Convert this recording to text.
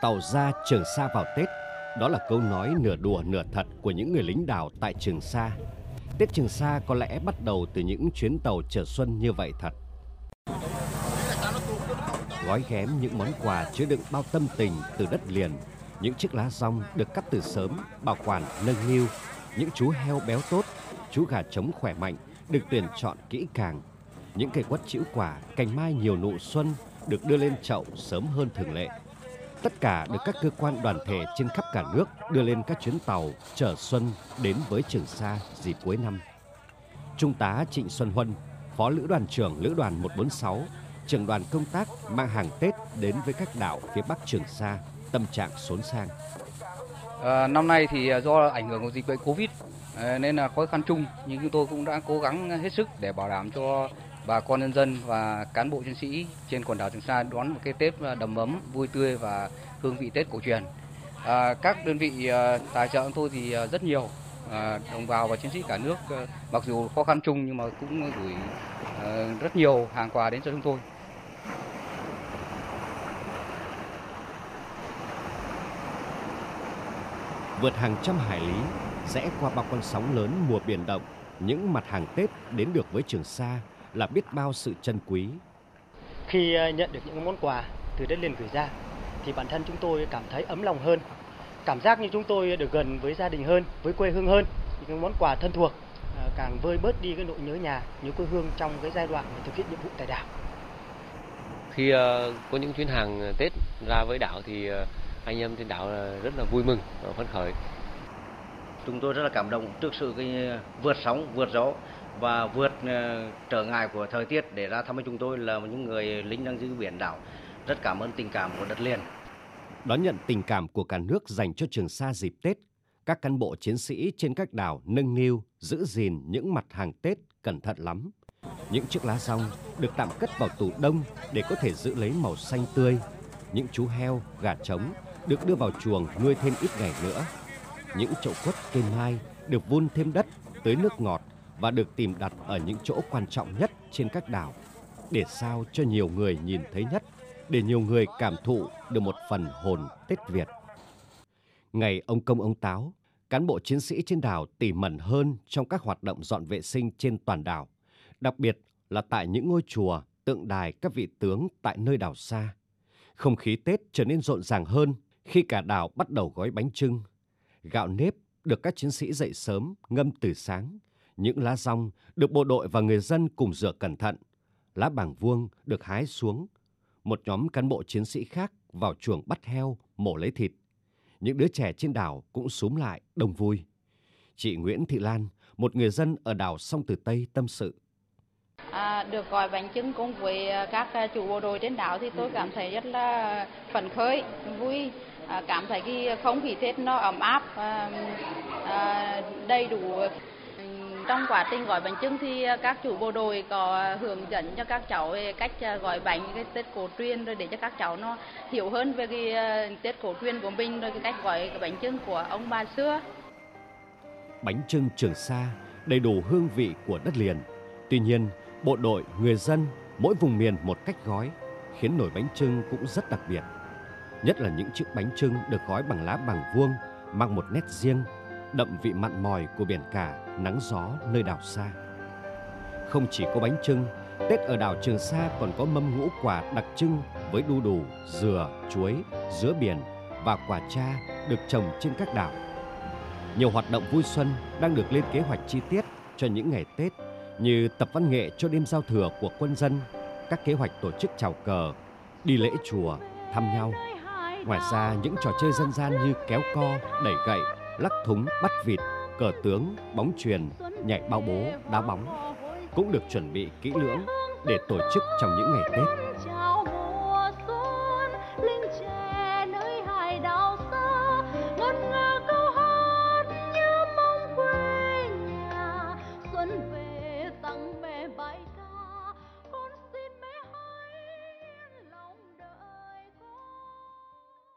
Tàu ra Trường Sa vào Tết, đó là câu nói nửa đùa nửa thật của những người lính đảo tại Trường Sa. Tết Trường Sa có lẽ bắt đầu từ những chuyến tàu chở xuân như vậy thật. Gói ghém những món quà chứa đựng bao tâm tình từ đất liền, những chiếc lá rong được cắt từ sớm, bảo quản nâng niu, những chú heo béo tốt, chú gà trống khỏe mạnh được tuyển chọn kỹ càng. Những cây quất chĩu quả, cành mai nhiều nụ xuân được đưa lên chậu sớm hơn thường lệ. Tất cả được các cơ quan đoàn thể trên khắp cả nước đưa lên các chuyến tàu chở xuân đến với Trường Sa dịp cuối năm. Trung tá Trịnh Xuân Huân, Phó Lữ đoàn trưởng Lữ đoàn 146, trưởng đoàn công tác mang hàng Tết đến với các đảo phía Bắc Trường Sa, tâm trạng xốn sang. À, ờ, năm nay thì ờ, do ảnh hưởng của dịch bệnh Covid ờ, nên là khó khăn chung nhưng chúng tôi cũng đã cố gắng hết sức để bảo đảm cho bà con nhân dân và cán bộ chiến sĩ trên quần đảo Trường Sa đón một cái Tết à, đầm ấm, vui tươi và hương vị Tết cổ truyền. À, các đơn vị à, tài trợ chúng tôi thì à, rất nhiều, à, đồng bào và chiến sĩ cả nước à, mặc dù khó khăn chung nhưng mà cũng gửi à, rất nhiều hàng quà đến cho chúng tôi. Vượt hàng trăm hải lý, rẽ qua bao con sóng lớn mùa biển động, những mặt hàng Tết đến được với Trường Sa là biết bao sự trân quý. Khi ờ, nhận được những món quà từ đất liền gửi ra thì bản thân chúng tôi cảm thấy ấm lòng hơn. Cảm giác như chúng tôi được gần với gia đình hơn, với quê hương hơn. Những món quà thân thuộc ờ, càng vơi bớt đi cái nỗi nhớ nhà, nhớ quê hương trong cái giai đoạn thực hiện nhiệm vụ tại đảo. Khi ờ, có những chuyến hàng Tết ra với đảo thì anh em trên đảo rất là vui mừng và phấn khởi. Chúng tôi rất là cảm động trước sự cái vượt sóng, vượt gió và vượt ờ, trở ngại của thời tiết để ra thăm chúng tôi là những người lính đang giữ biển đảo. Rất cảm ơn tình cảm của đất liền. Đón nhận tình cảm của cả nước dành cho Trường Sa dịp Tết, các cán bộ chiến sĩ trên các đảo nâng niu, giữ gìn những mặt hàng Tết cẩn thận lắm. Những chiếc lá rong được tạm cất vào tủ đông để có thể giữ lấy màu xanh tươi. Những chú heo, gà trống được đưa vào chuồng nuôi thêm ít ngày nữa. Những chậu quất cây mai được vun thêm đất, tới nước ngọt và được tìm đặt ở những chỗ quan trọng nhất trên các đảo để sao cho nhiều người nhìn thấy nhất, để nhiều người cảm thụ được một phần hồn Tết Việt. Ngày ông công ông táo, cán bộ chiến sĩ trên đảo tỉ mẩn hơn trong các hoạt động dọn vệ sinh trên toàn đảo, đặc biệt là tại những ngôi chùa, tượng đài các vị tướng tại nơi đảo xa. Không khí Tết trở nên rộn ràng hơn khi cả đảo bắt đầu gói bánh trưng. Gạo nếp được các chiến sĩ dậy sớm ngâm từ sáng, những lá rong được bộ đội và người dân cùng rửa cẩn thận. Lá bảng vuông được hái xuống. Một nhóm cán bộ chiến sĩ khác vào chuồng bắt heo, mổ lấy thịt. Những đứa trẻ trên đảo cũng súm lại, đông vui. Chị Nguyễn Thị Lan, một người dân ở đảo Sông Tử Tây tâm sự. À, được gọi bánh trưng cùng với à, các à, chủ bộ đội trên đảo thì tôi cảm thấy rất là phấn khởi, vui, à, cảm thấy cái không khí Tết nó ấm áp, à, à, đầy đủ trong quá trình gói bánh trưng thì ờ, các chủ bộ đội có hướng dẫn cho các cháu về cách ờ, gói bánh cái Tết cổ truyền rồi để cho các cháu nó hiểu hơn về cái ờ, Tết cổ truyền của mình rồi cái cách gói cái bánh trưng của ông bà xưa. Bánh trưng Trường Sa đầy đủ hương vị của đất liền. Tuy nhiên, bộ đội, người dân mỗi vùng miền một cách gói khiến nồi bánh trưng cũng rất đặc biệt. Nhất là những chiếc bánh trưng được gói bằng lá bằng vuông mang một nét riêng đậm vị mặn mòi của biển cả, nắng gió nơi đảo xa. Không chỉ có bánh trưng, Tết ở đảo Trường Sa còn có mâm ngũ quả đặc trưng với đu đủ, dừa, chuối, dứa biển và quả cha được trồng trên các đảo. Nhiều hoạt động vui xuân đang được lên kế hoạch chi tiết cho những ngày Tết như tập văn nghệ cho đêm giao thừa của quân dân, các kế hoạch tổ chức chào cờ, đi lễ chùa, thăm nhau. Ngoài ra, những trò chơi dân gian như kéo co, đẩy gậy, lắc thúng bắt vịt, cờ tướng, bóng truyền nhảy bao bố, đá bóng cũng được chuẩn bị kỹ lưỡng để tổ chức trong những ngày tết Bye.